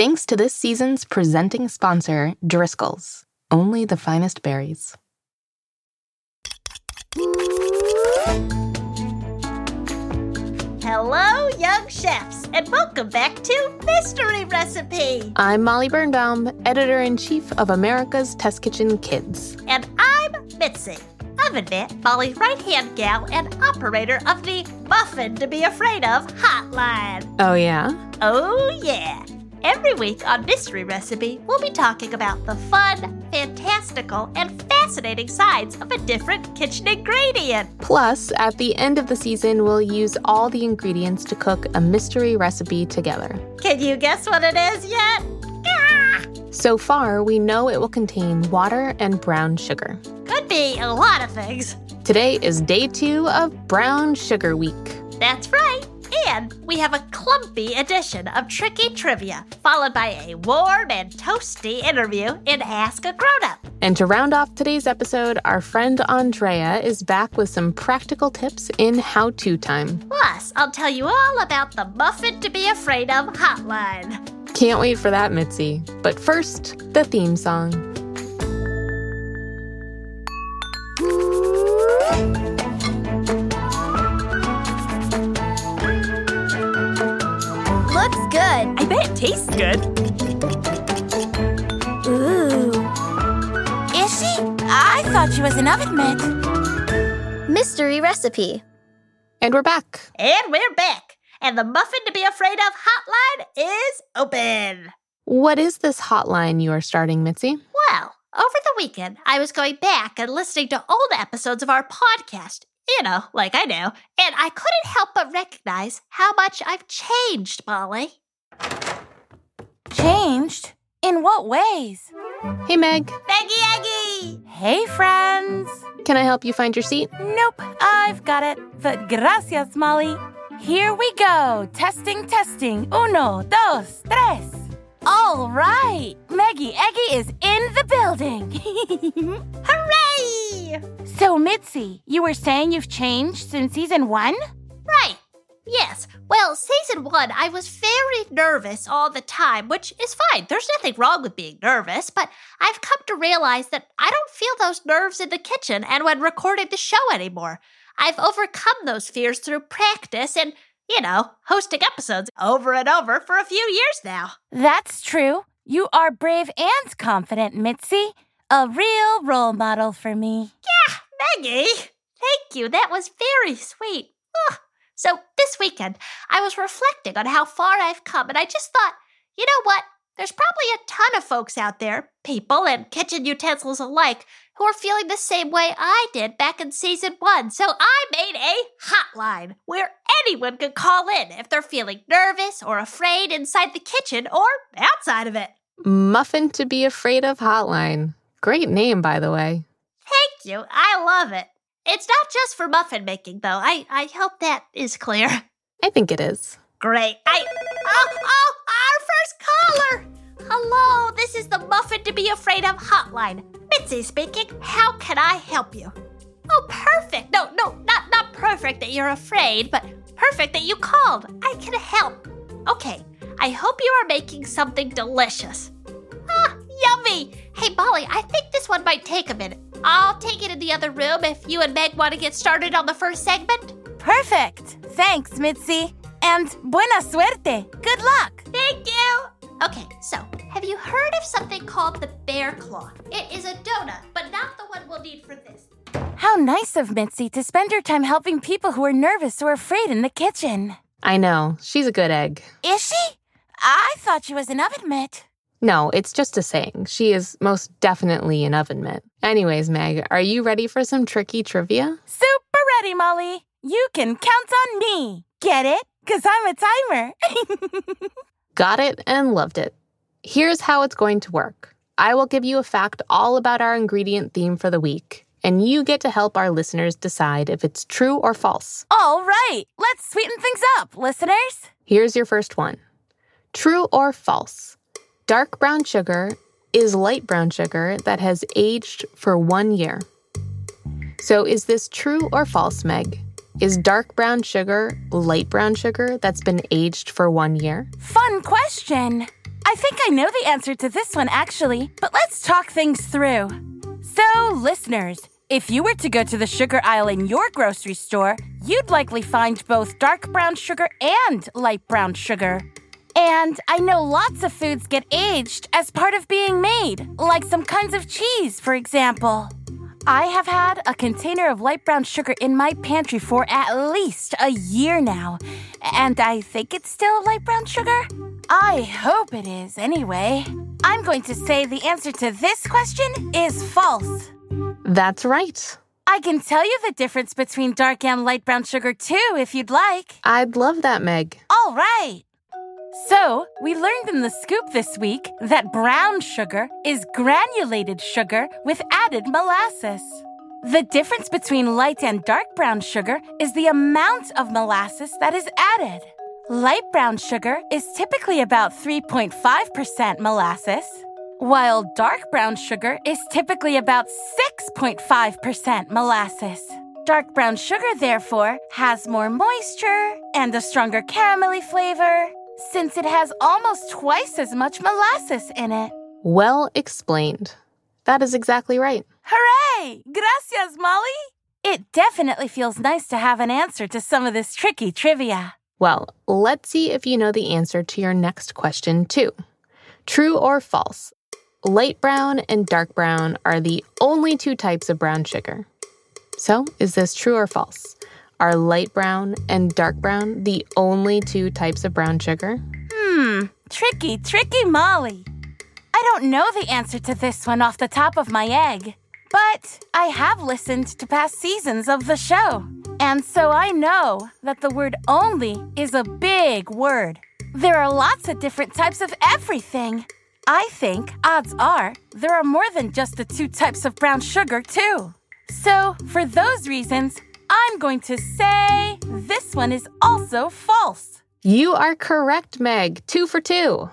Thanks to this season's presenting sponsor, Driscoll's. Only the finest berries. Hello, young chefs, and welcome back to Mystery Recipe. I'm Molly Birnbaum, editor in chief of America's Test Kitchen Kids. And I'm Mitzi, oven mitt, Molly's right hand gal, and operator of the Muffin to Be Afraid of hotline. Oh, yeah? Oh, yeah. Every week on Mystery Recipe, we'll be talking about the fun, fantastical, and fascinating sides of a different kitchen ingredient. Plus, at the end of the season, we'll use all the ingredients to cook a mystery recipe together. Can you guess what it is yet? Ah! So far, we know it will contain water and brown sugar. Could be a lot of things. Today is day two of Brown Sugar Week. That's right. And we have a clumpy edition of Tricky Trivia, followed by a warm and toasty interview in Ask a Grown Up. And to round off today's episode, our friend Andrea is back with some practical tips in how to time. Plus, I'll tell you all about the Muffin to Be Afraid of hotline. Can't wait for that, Mitzi. But first, the theme song. I bet it tastes good. Ooh. Is she? I thought she was an oven mitt. Mystery recipe. And we're back. And we're back. And the Muffin to Be Afraid of hotline is open. What is this hotline you are starting, Mitzi? Well, over the weekend, I was going back and listening to old episodes of our podcast, you know, like I do, and I couldn't help but recognize how much I've changed, Molly. Changed? In what ways? Hey, Meg. Meggy Eggy! Hey, friends. Can I help you find your seat? Nope, I've got it. But gracias, Molly. Here we go. Testing, testing. Uno, dos, tres. All right. Meggy Eggy is in the building. Hooray! so, Mitzi, you were saying you've changed since season one? Right. Yes. Well, season one, I was very nervous all the time, which is fine. There's nothing wrong with being nervous, but I've come to realize that I don't feel those nerves in the kitchen and when recording the show anymore. I've overcome those fears through practice and, you know, hosting episodes over and over for a few years now. That's true. You are brave and confident, Mitzi. A real role model for me. Yeah, Meggy, thank you. That was very sweet. So, this weekend, I was reflecting on how far I've come, and I just thought, you know what? There's probably a ton of folks out there, people and kitchen utensils alike, who are feeling the same way I did back in season one. So, I made a hotline where anyone could call in if they're feeling nervous or afraid inside the kitchen or outside of it. Muffin to be afraid of hotline. Great name, by the way. Thank you. I love it. It's not just for muffin making, though. I, I hope that is clear. I think it is. Great. I. Oh, oh, our first caller! Hello, this is the Muffin to Be Afraid of hotline. Mitzi speaking. How can I help you? Oh, perfect. No, no, not, not perfect that you're afraid, but perfect that you called. I can help. Okay, I hope you are making something delicious. Ah, yummy! Hey, Molly, I think this one might take a minute. I'll take it in the other room if you and Meg want to get started on the first segment. Perfect. Thanks, Mitzi. And buena suerte. Good luck. Thank you. Okay, so have you heard of something called the bear claw? It is a donut, but not the one we'll need for this. How nice of Mitzi to spend her time helping people who are nervous or afraid in the kitchen. I know. She's a good egg. Is she? I thought she was an oven mitt. No, it's just a saying. She is most definitely an oven mitt. Anyways, Meg, are you ready for some tricky trivia? Super ready, Molly. You can count on me. Get it? Because I'm a timer. Got it and loved it. Here's how it's going to work I will give you a fact all about our ingredient theme for the week, and you get to help our listeners decide if it's true or false. All right, let's sweeten things up, listeners. Here's your first one True or false? Dark brown sugar is light brown sugar that has aged for one year. So, is this true or false, Meg? Is dark brown sugar light brown sugar that's been aged for one year? Fun question. I think I know the answer to this one actually, but let's talk things through. So, listeners, if you were to go to the sugar aisle in your grocery store, you'd likely find both dark brown sugar and light brown sugar. And I know lots of foods get aged as part of being made, like some kinds of cheese, for example. I have had a container of light brown sugar in my pantry for at least a year now, and I think it's still light brown sugar. I hope it is, anyway. I'm going to say the answer to this question is false. That's right. I can tell you the difference between dark and light brown sugar too, if you'd like. I'd love that, Meg. All right. So, we learned in the scoop this week that brown sugar is granulated sugar with added molasses. The difference between light and dark brown sugar is the amount of molasses that is added. Light brown sugar is typically about 3.5% molasses, while dark brown sugar is typically about 6.5% molasses. Dark brown sugar, therefore, has more moisture and a stronger caramelly flavor, since it has almost twice as much molasses in it. Well explained. That is exactly right. Hooray! Gracias, Molly! It definitely feels nice to have an answer to some of this tricky trivia. Well, let's see if you know the answer to your next question, too. True or false? Light brown and dark brown are the only two types of brown sugar. So, is this true or false? Are light brown and dark brown the only two types of brown sugar? Hmm, tricky, tricky Molly. I don't know the answer to this one off the top of my egg, but I have listened to past seasons of the show. And so I know that the word only is a big word. There are lots of different types of everything. I think odds are there are more than just the two types of brown sugar, too. So, for those reasons, I'm going to say this one is also false. You are correct, Meg. Two for two.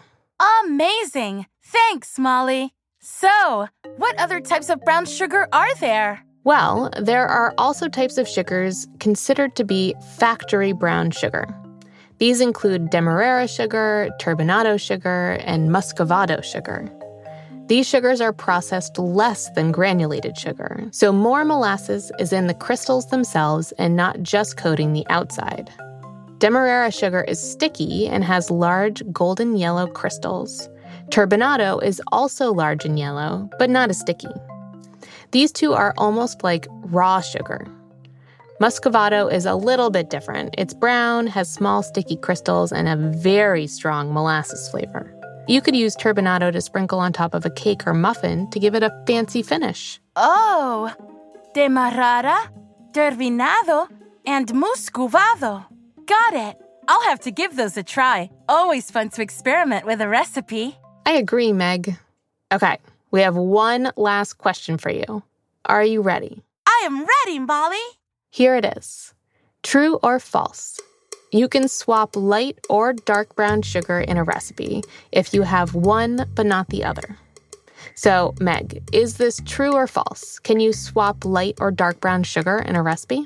Amazing! Thanks, Molly. So, what other types of brown sugar are there? Well, there are also types of sugars considered to be factory brown sugar. These include demerara sugar, turbinado sugar, and muscovado sugar. These sugars are processed less than granulated sugar, so more molasses is in the crystals themselves and not just coating the outside. Demerara sugar is sticky and has large golden yellow crystals. Turbinado is also large and yellow, but not as sticky. These two are almost like raw sugar, Muscovado is a little bit different. It's brown, has small sticky crystals, and a very strong molasses flavor. You could use turbinado to sprinkle on top of a cake or muffin to give it a fancy finish. Oh, demerara, turbinado, and muscovado. Got it. I'll have to give those a try. Always fun to experiment with a recipe. I agree, Meg. Okay, we have one last question for you. Are you ready? I am ready, Molly. Here it is True or false? You can swap light or dark brown sugar in a recipe if you have one but not the other. So, Meg, is this true or false? Can you swap light or dark brown sugar in a recipe?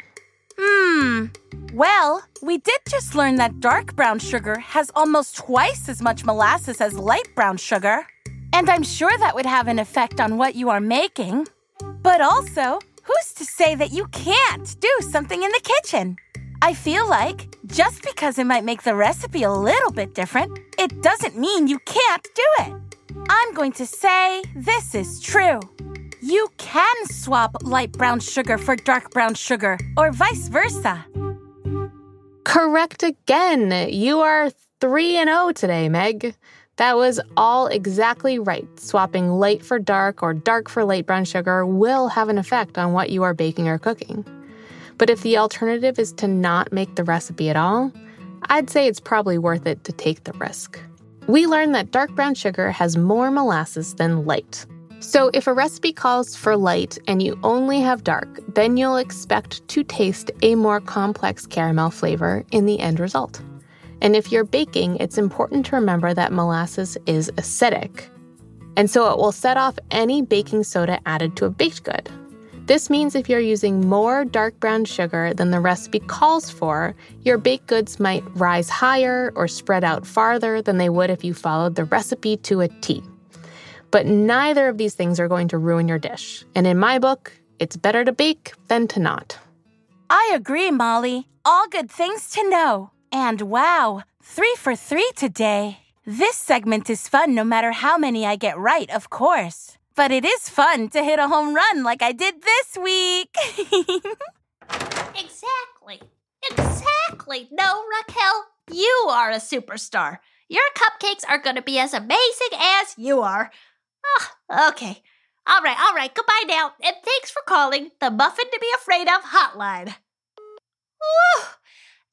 Hmm. Well, we did just learn that dark brown sugar has almost twice as much molasses as light brown sugar. And I'm sure that would have an effect on what you are making. But also, who's to say that you can't do something in the kitchen? I feel like just because it might make the recipe a little bit different, it doesn't mean you can't do it. I'm going to say this is true. You can swap light brown sugar for dark brown sugar, or vice versa. Correct again. You are 3 and 0 today, Meg. That was all exactly right. Swapping light for dark or dark for light brown sugar will have an effect on what you are baking or cooking. But if the alternative is to not make the recipe at all, I'd say it's probably worth it to take the risk. We learned that dark brown sugar has more molasses than light. So if a recipe calls for light and you only have dark, then you'll expect to taste a more complex caramel flavor in the end result. And if you're baking, it's important to remember that molasses is acidic. And so it will set off any baking soda added to a baked good. This means if you're using more dark brown sugar than the recipe calls for, your baked goods might rise higher or spread out farther than they would if you followed the recipe to a T. But neither of these things are going to ruin your dish. And in my book, it's better to bake than to not. I agree, Molly. All good things to know. And wow, three for three today. This segment is fun no matter how many I get right, of course. But it is fun to hit a home run like I did this week. Exactly. Exactly. No, Raquel, you are a superstar. Your cupcakes are going to be as amazing as you are. Ah, okay. All right, all right. Goodbye now. And thanks for calling the Muffin to Be Afraid of hotline. Whew,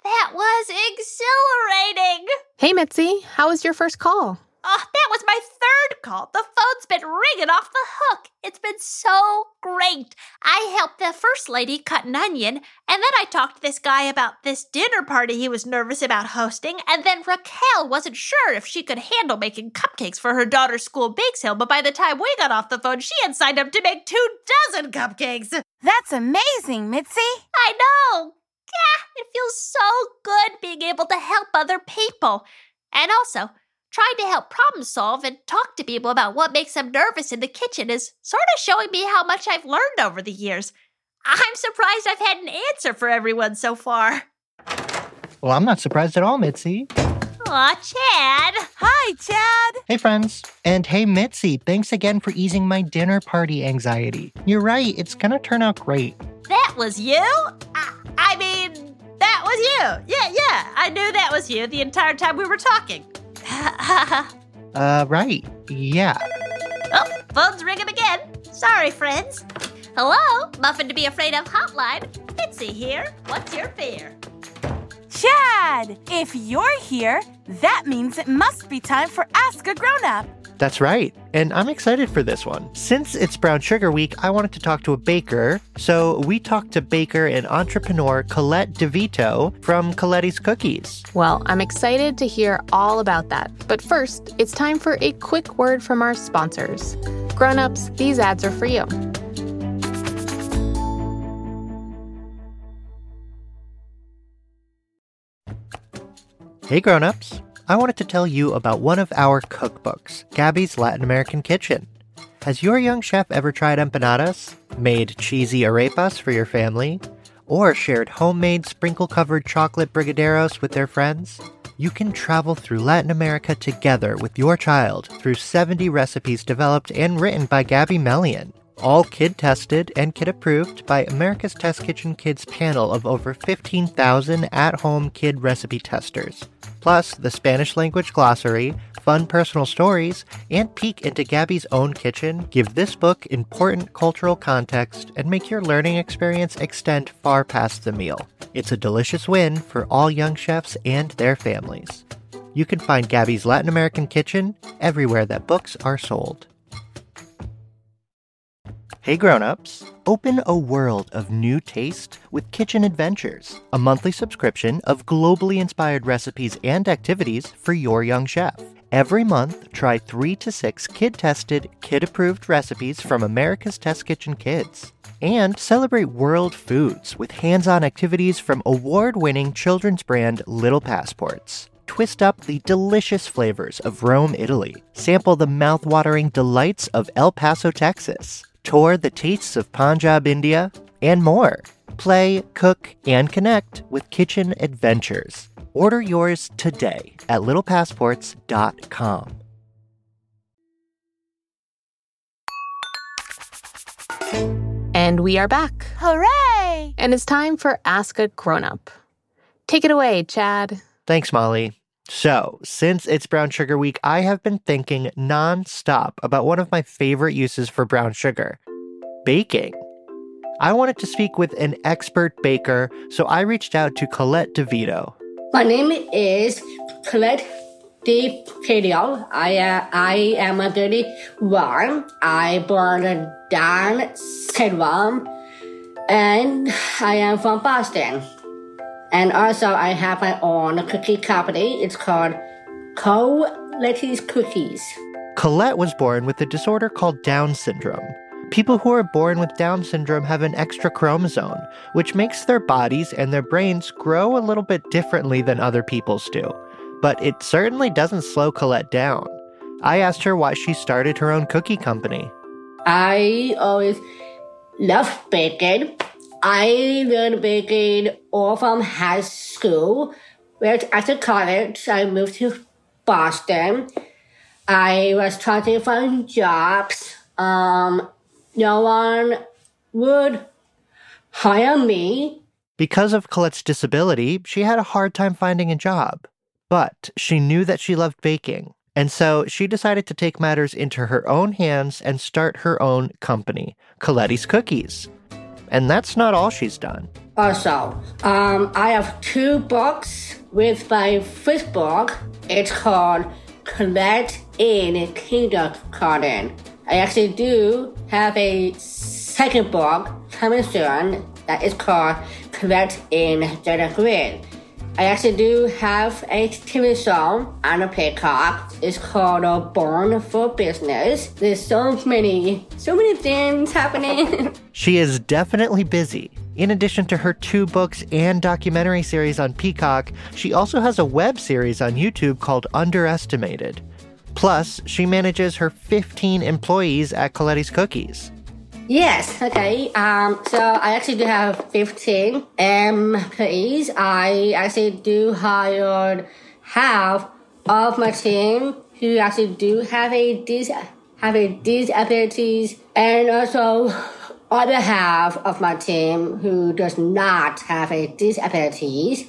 that was exhilarating. Hey, Mitzi, how was your first call? Oh, that was my third call. The phone's been ringing off the hook. It's been so great. I helped the first lady cut an onion, and then I talked to this guy about this dinner party he was nervous about hosting, and then Raquel wasn't sure if she could handle making cupcakes for her daughter's school bake sale, but by the time we got off the phone, she had signed up to make two dozen cupcakes. That's amazing, Mitzi. I know. Yeah, it feels so good being able to help other people. And also, trying to help problem solve and talk to people about what makes them nervous in the kitchen is sort of showing me how much I've learned over the years. I'm surprised I've had an answer for everyone so far. Well, I'm not surprised at all, Mitzi. Aw, Chad. Hi, Chad. Hey, friends. And hey, Mitzi, thanks again for easing my dinner party anxiety. You're right, it's gonna turn out great. That was you? I, I mean, that was you. Yeah, yeah. I knew that was you the entire time we were talking. Uh, right. Yeah. oh, phone's ringing again. Sorry, friends. Hello, Muffin to be afraid of hotline. Mitzi here. What's your fear? Chad, if you're here, that means it must be time for Ask a Grown Up. That's right. And I'm excited for this one. Since it's Brown Sugar Week, I wanted to talk to a baker. So we talked to baker and entrepreneur Collette Divitto from Collettey's Cookies. Well, I'm excited to hear all about that. But first, it's time for a quick word from our sponsors. Grown-ups, these ads are for you. Hey grown-ups. I wanted to tell you about one of our cookbooks, Gaby's Latin American Kitchen. Has your young chef ever tried empanadas, made cheesy arepas for your family, or shared homemade sprinkle-covered chocolate brigadeiros with their friends? You can travel through Latin America together with your child through 70 recipes developed and written by Gaby Melian. All kid tested and kid approved by America's Test Kitchen Kids panel of over 15,000 at home kid recipe testers. Plus, the Spanish language glossary, fun personal stories, and peek into Gaby's own kitchen give this book important cultural context and make your learning experience extend far past the meal. It's a delicious win for all young chefs and their families. You can find Gaby's Latin American Kitchen everywhere that books are sold. Hey grown-ups, open a world of new taste with Kitchen Adventures, a monthly subscription of globally inspired recipes and activities for your young chef. Every month, try 3 to 6 kid-tested, kid-approved recipes from America's Test Kitchen Kids. And celebrate world foods with hands-on activities from award-winning children's brand Little Passports twist up the delicious flavors of Rome, Italy. Sample the mouth-watering delights of El Paso, Texas. Tour the tastes of Punjab, India, and more. Play, cook, and connect with Kitchen Adventures. Order yours today at littlepassports.com. And we are back. Hooray! And it's time for Ask a Grown-up. Take it away, Chad. Thanks, Molly. So, since it's Brown Sugar Week, I have been thinking nonstop about one of my favorite uses for brown sugar baking. I wanted to speak with an expert baker, so I reached out to Collette Divitto. My name is Collette De Pedio. I, uh, I am a 31. I born Down syndrome, and I am from Boston. And also, I have my own cookie company. It's called Collettey's Cookies. Collette was born with a disorder called Down syndrome, People who are born with Down syndrome have an extra chromosome, which makes their bodies and their brains grow a little bit differently than other people's do. But it certainly doesn't slow Collette down. I asked her why she started her own cookie company. I always love baking. I learned baking all from high school. Where after college, I moved to Boston. I was trying to find jobs. Um, no one would hire me. Because of Collette's disability, she had a hard time finding a job. But she knew that she loved baking, and so she decided to take matters into her own hands and start her own company, Collettey's Cookies. And that's not all she's done. Also, um, I have two books with my first book. It's called Collette in Kindergarten. I actually do have a second book coming soon that is called Collette in the Grid. I actually do have a TV show on Peacock. It's called uh, Born for Business. There's so many, so many things happening. She is definitely busy. In addition to her two books and documentary series on Peacock, she also has a web series on YouTube called Underestimated. Plus, she manages her 15 employees at Collettey's Cookies. Yes, okay. Um, so I actually do have 15 employees. I actually do hire half of my team who actually do have a dis have a disabilities and also other half of my team who does not have a disabilities.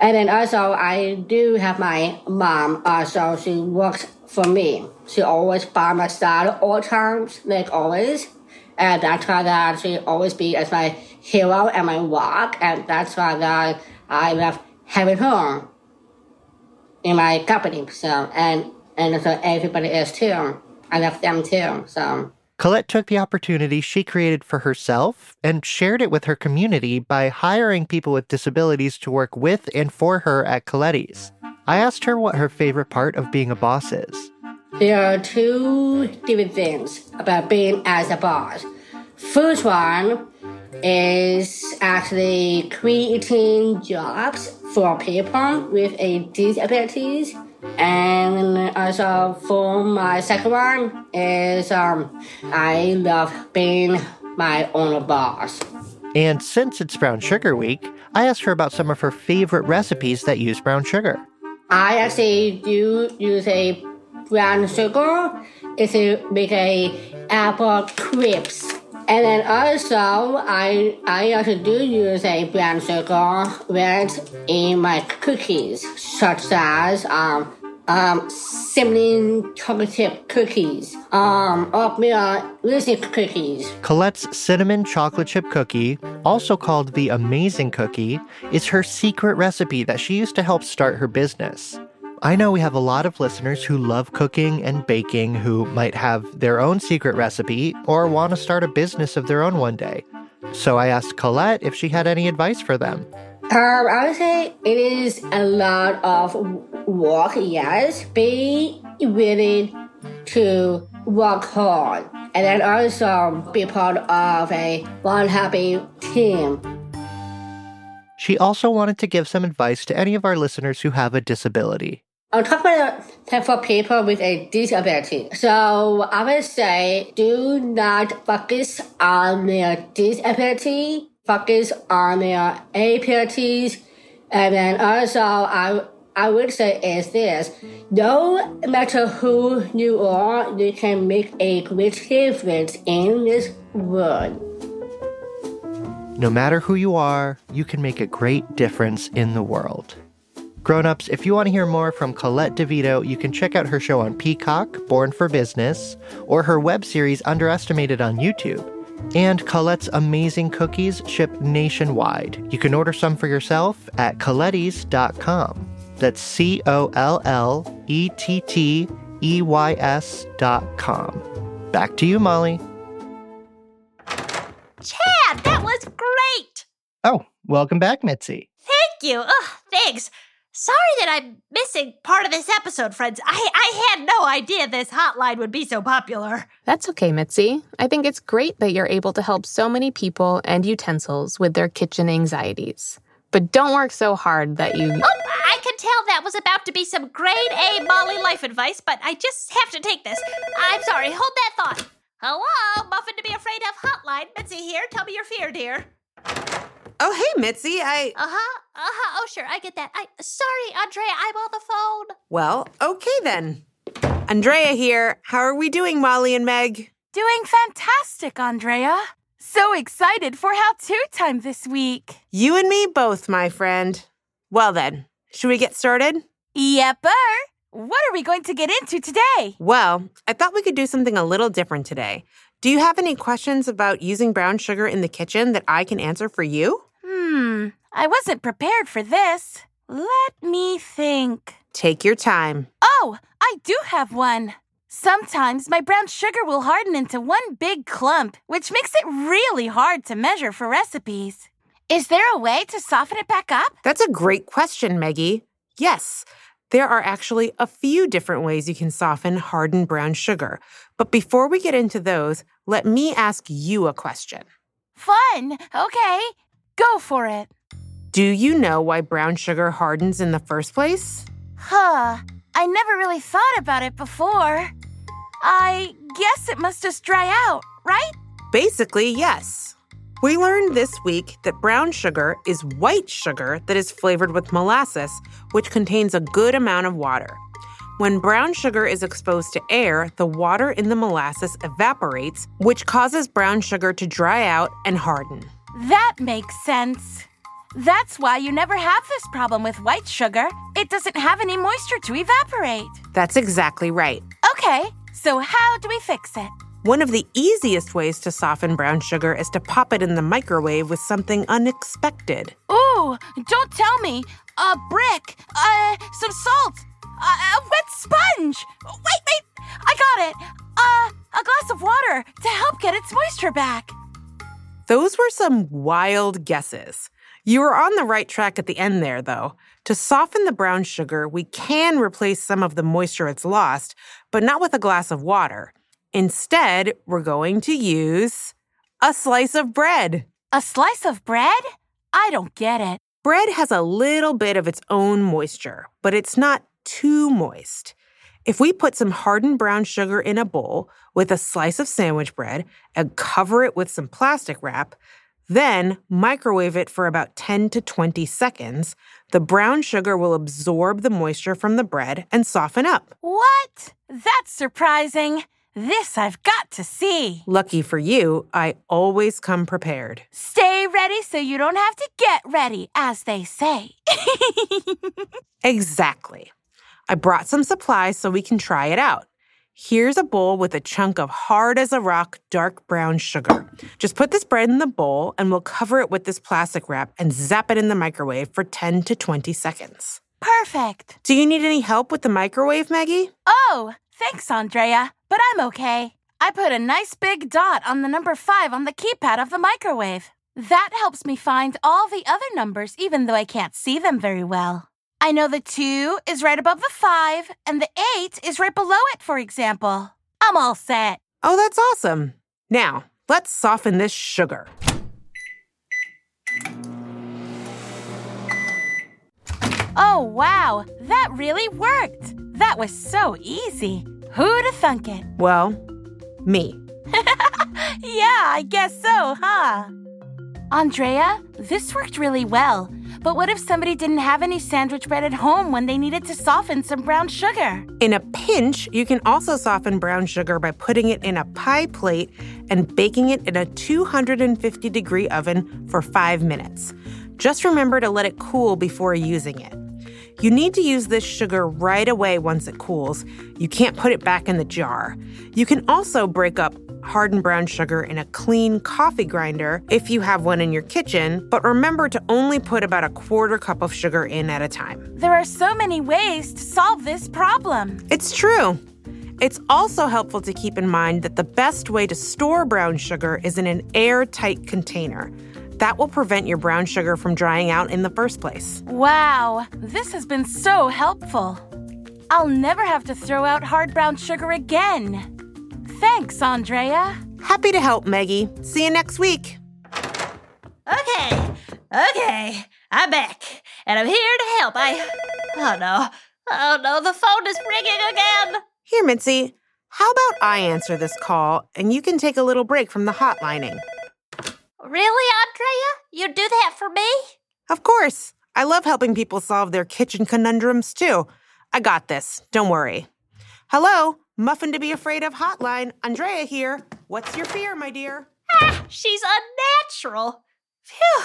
And then also I do have my mom also she works for me. She always by my side all times, like always. And that's why that she always be as my hero and my rock. And that's why that I love having her in my company. So, and, and so everybody is too. I love them too. So, Collette took the opportunity she created for herself and shared it with her community by hiring people with disabilities to work with and for her at Collette's. I asked her what her favorite part of being a boss is. There are two different things about being as a boss. First one is actually creating jobs for people with a disabilities. And also for my second one is um, I love being my own boss. And since it's Brown Sugar Week, I asked her about some of her favorite recipes that use brown sugar. I actually do use a brown sugar is to make a apple crisps. And then also I I also do use a brown sugar with in my cookies, such as um um cinnamon chocolate chip cookies, um oatmeal raisin cookies. Collette's cinnamon chocolate chip cookie, also called the Amazing Cookie, is her secret recipe that she used to help start her business. I know we have a lot of listeners who love cooking and baking who might have their own secret recipe or want to start a business of their own one day. So I asked Collette if she had any advice for them. Um, I would say it is a lot of work, yes. Be willing to work hard. And then also be part of a one happy team. She also wanted to give some advice to any of our listeners who have a disability. I'll talk about it for people with a disability. So I would say do not focus on their disability, focus on their abilities. And then also I I would say is this no matter who you are, you can make a great difference in this world. No matter who you are, you can make a great difference in the world. Grown-ups, if you want to hear more from Collette Divitto, you can check out her show on Peacock, Born for Business, or her web series Underestimated on YouTube. And Collette's amazing cookies ship nationwide. You can order some for yourself at colletteys.com. That's C O L L E T T E Y S dot com. Back to you, Molly. Chad, that was great. Oh, welcome back, Mitzi. Thank you. Ugh, thanks. Sorry that I'm missing part of this episode, friends. I, I had no idea this hotline would be so popular. That's okay, Mitzi. I think it's great that you're able to help so many people and utensils with their kitchen anxieties. But don't work so hard that you. Oh, I can tell that was about to be some grade A Molly life advice, but I just have to take this. I'm sorry, hold that thought. Hello, Muffin to be afraid of hotline. Mitzi here. Tell me your fear, dear. Oh, hey, Mitzi. I. Uh huh. Uh huh. Oh, sure. I get that. I sorry, Andrea. I'm on the phone. Well, okay then. Andrea here. How are we doing, Molly and Meg? Doing fantastic, Andrea. So excited for how to time this week. You and me both, my friend. Well then, should we get started? Yepper. What are we going to get into today? Well, I thought we could do something a little different today. Do you have any questions about using brown sugar in the kitchen that I can answer for you? Hmm, I wasn't prepared for this. Let me think. Take your time. Oh, I do have one. Sometimes my brown sugar will harden into one big clump, which makes it really hard to measure for recipes. Is there a way to soften it back up? That's a great question, Meggy. Yes, there are actually a few different ways you can soften hardened brown sugar. But before we get into those, let me ask you a question. Fun. Okay, go for it. Do you know why brown sugar hardens in the first place? Huh, I never really thought about it before. I guess it must just dry out, right? Basically, yes. We learned this week that brown sugar is white sugar that is flavored with molasses, which contains a good amount of water. When brown sugar is exposed to air, the water in the molasses evaporates, which causes brown sugar to dry out and harden. That makes sense. That's why you never have this problem with white sugar. It doesn't have any moisture to evaporate. That's exactly right. Okay, so how do we fix it? One of the easiest ways to soften brown sugar is to pop it in the microwave with something unexpected. Ooh, don't tell me. A brick, uh, some salt, a, a wet sponge. Wait, wait, I got it. Uh, a glass of water to help get its moisture back. Those were some wild guesses. You were on the right track at the end there, though. To soften the brown sugar, we can replace some of the moisture it's lost, but not with a glass of water. Instead, we're going to use a slice of bread. A slice of bread? I don't get it. Bread has a little bit of its own moisture, but it's not too moist. If we put some hardened brown sugar in a bowl with a slice of sandwich bread and cover it with some plastic wrap, then microwave it for about 10 to 20 seconds, the brown sugar will absorb the moisture from the bread and soften up. What? That's surprising. This I've got to see. Lucky for you, I always come prepared. Stay ready so you don't have to get ready, as they say. Exactly. I brought some supplies so we can try it out. Here's a bowl with a chunk of hard as a rock dark brown sugar. Just put this bread in the bowl and we'll cover it with this plastic wrap and zap it in the microwave for 10 to 20 seconds. Perfect. Do you need any help with the microwave, Meggy? Oh, thanks, Andrea, but I'm okay. I put a nice big dot on the number five on the keypad of the microwave. That helps me find all the other numbers, even though I can't see them very well. I know the two is right above the five, and the eight is right below it, for example. I'm all set. Oh, that's awesome. Now, let's soften this sugar. Oh, wow, that really worked. That was so easy. Who'd have thunk it? Well, me. Yeah, I guess so, huh? Andrea, this worked really well. But what if somebody didn't have any sandwich bread at home when they needed to soften some brown sugar? In a pinch, you can also soften brown sugar by putting it in a pie plate and baking it in a 250 degree oven for five minutes. Just remember to let it cool before using it. You need to use this sugar right away once it cools. You can't put it back in the jar. You can also break up hardened brown sugar in a clean coffee grinder if you have one in your kitchen, but remember to only put about a quarter cup of sugar in at a time. There are so many ways to solve this problem. It's true. It's also helpful to keep in mind that the best way to store brown sugar is in an airtight container. That will prevent your brown sugar from drying out in the first place. Wow, this has been so helpful. I'll never have to throw out hard brown sugar again. Thanks, Andrea. Happy to help, Meggy. See you next week. Okay, okay, I'm back, and I'm here to help. I. Oh no, oh no, the phone is ringing again. Here, Mitzi. How about I answer this call and you can take a little break from the hotlining? Really, Andrea? You do that for me? Of course. I love helping people solve their kitchen conundrums too. I got this. Don't worry. Hello, Muffin to be afraid of hotline. Andrea here. What's your fear, my dear? Ah, she's unnatural. Phew.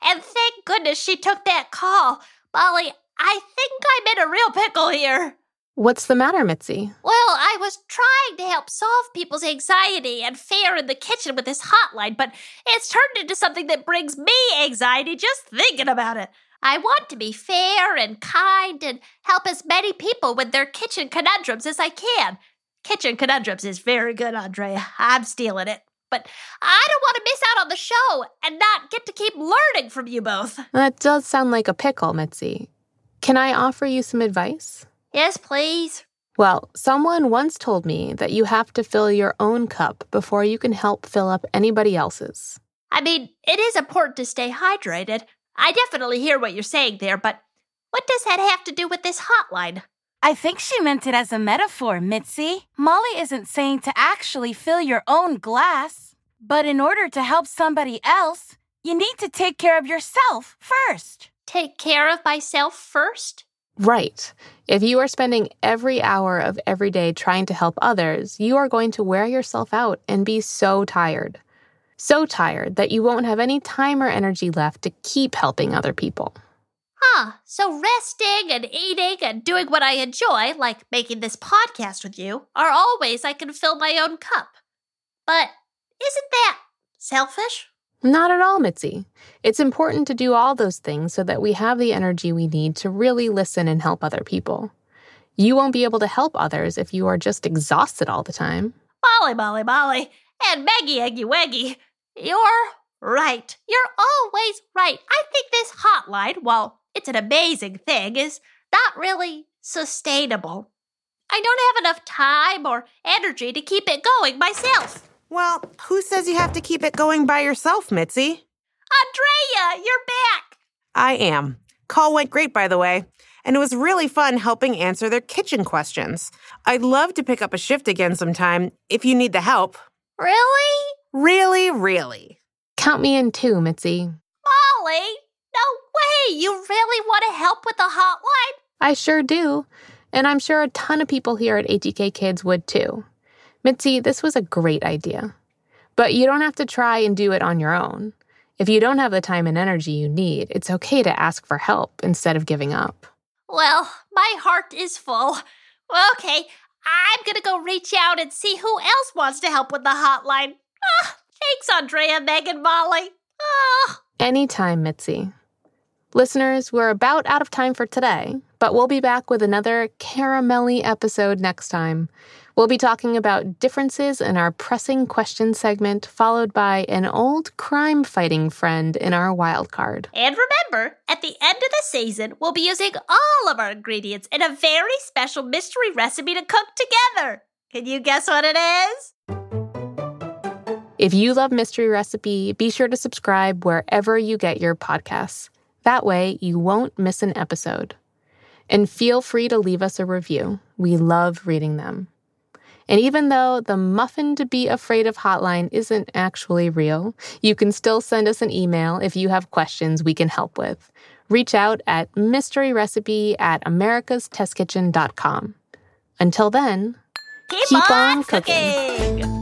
And thank goodness she took that call. Molly, I think I'm in a real pickle here. What's the matter, Mitzi? Well, I was trying to help solve people's anxiety and fear in the kitchen with this hotline, but it's turned into something that brings me anxiety just thinking about it. I want to be fair and kind and help as many people with their kitchen conundrums as I can. Kitchen conundrums is very good, Andrea. I'm stealing it. But I don't want to miss out on the show and not get to keep learning from you both. That does sound like a pickle, Mitzi. Can I offer you some advice? Yes, please. Well, someone once told me that you have to fill your own cup before you can help fill up anybody else's. I mean, it is important to stay hydrated. I definitely hear what you're saying there, but what does that have to do with this hotline? I think she meant it as a metaphor, Mitzi. Molly isn't saying to actually fill your own glass, but in order to help somebody else, you need to take care of yourself first. Take care of myself first? Right. If you are spending every hour of every day trying to help others, you are going to wear yourself out and be so tired. So tired that you won't have any time or energy left to keep helping other people. Huh. So resting and eating and doing what I enjoy, like making this podcast with you, are all ways I can fill my own cup. But isn't that selfish? Not at all, Mitzi. It's important to do all those things so that we have the energy we need to really listen and help other people. You won't be able to help others if you are just exhausted all the time. Molly, Molly, Molly, and Meggy, Eggy, Weggy, you're right. You're always right. I think this hotline, while it's an amazing thing, is not really sustainable. I don't have enough time or energy to keep it going myself. Well, who says you have to keep it going by yourself, Mitzi? Andrea, you're back. I am. Call went great, by the way, and it was really fun helping answer their kitchen questions. I'd love to pick up a shift again sometime if you need the help. Really? Really, really. Count me in too, Mitzi. Molly, no way. You really want to help with the hotline? I sure do. And I'm sure a ton of people here at ATK Kids would too. Mitzi, this was a great idea. But you don't have to try and do it on your own. If you don't have the time and energy you need, it's okay to ask for help instead of giving up. Well, my heart is full. Okay, I'm gonna go reach out and see who else wants to help with the hotline. Thanks, Andrea, Megan, Molly. Ah. Anytime, Mitzi. Listeners, we're about out of time for today, but we'll be back with another caramelly episode next time. We'll be talking about differences in our pressing question segment, followed by an old crime fighting friend in our wild card. And remember, at the end of the season, we'll be using all of our ingredients in a very special mystery recipe to cook together. Can you guess what it is? If you love Mystery Recipe, be sure to subscribe wherever you get your podcasts. That way, you won't miss an episode. And feel free to leave us a review. We love reading them. And even though the Muffin to Be Afraid of hotline isn't actually real, you can still send us an email if you have questions we can help with. Reach out at mysteryrecipe at americastestkitchen.com. Until then, Keep, Keep on, on cooking. cooking.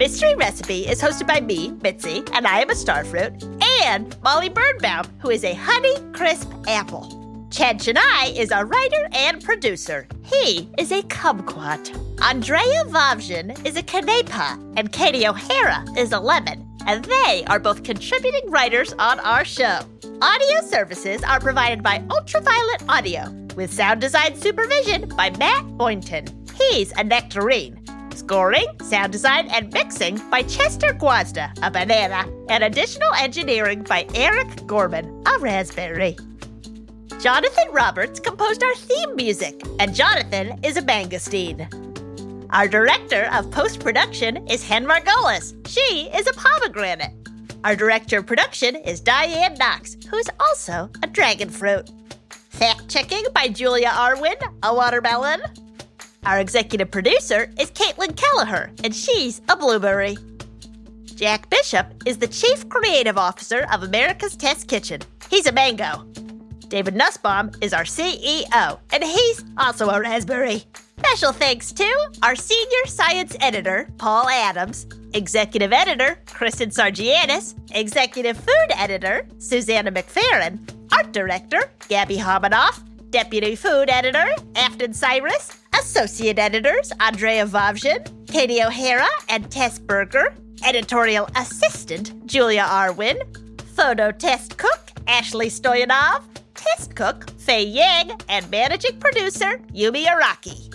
Mystery Recipe is hosted by me, Mitzi, and I am a starfruit, and Molly Birnbaum, who is a honey crisp apple. Chad Chenail is a writer and producer. He is a kumquat. Andrea Vavjin is a quenepa, and Katie O'Hara is a lemon, and they are both contributing writers on our show. Audio services are provided by Ultraviolet Audio, with sound design supervision by Matt Boynton. He's a nectarine. Scoring, sound design, and mixing by Chester Guazda, a banana, and additional engineering by Eric Gorman, a raspberry. Jonathan Roberts composed our theme music, and Jonathan is a mangosteen. Our director of post production is Hen Margolis. She is a pomegranate. Our director of production is Diane Knox, who is also a dragon fruit. Fact checking by Julia Arwin, a watermelon. Our executive producer is Caitlin Kelleher, and she's a blueberry. Jack Bishop is the chief creative officer of America's Test Kitchen. He's a mango. David Nussbaum is our CEO, and he's also a raspberry. Special thanks to our senior science editor, Paul Adams, executive editor, Kristen Sargianis, executive food editor, Susanna McFerrin, art director, Gabby Hominoff, deputy food editor, Afton Cyrus, associate editors, Andrea Vavjin, Katie O'Hara, and Tess Berger, editorial assistant, Julia Arwin, photo test cook, Ashley Stoyanov, test cook, Faye Yang, and managing producer, Yumi Araki.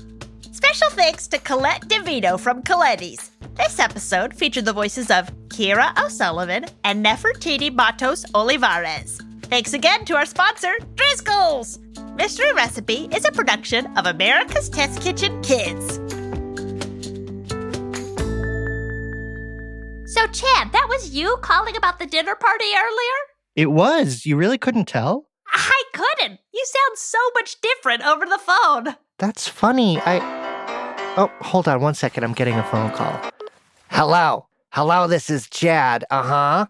Special thanks to Collette Divitto from Collettey's. This episode featured the voices of Kira O'Sullivan and Nefertiti Matos Olivares. Thanks again to our sponsor, Driscoll's! Mystery Recipe is a production of America's Test Kitchen Kids. So, Chad, that was you calling about the dinner party earlier? It was. You really couldn't tell? I couldn't. You sound so much different over the phone. That's funny. I. Oh, hold on one second. I'm getting a phone call. Hello. Hello, this is Chad. Uh huh.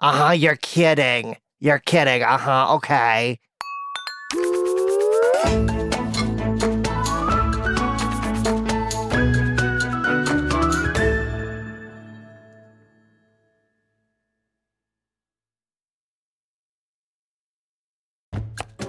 Uh huh. You're kidding. You're kidding. Uh huh. Okay.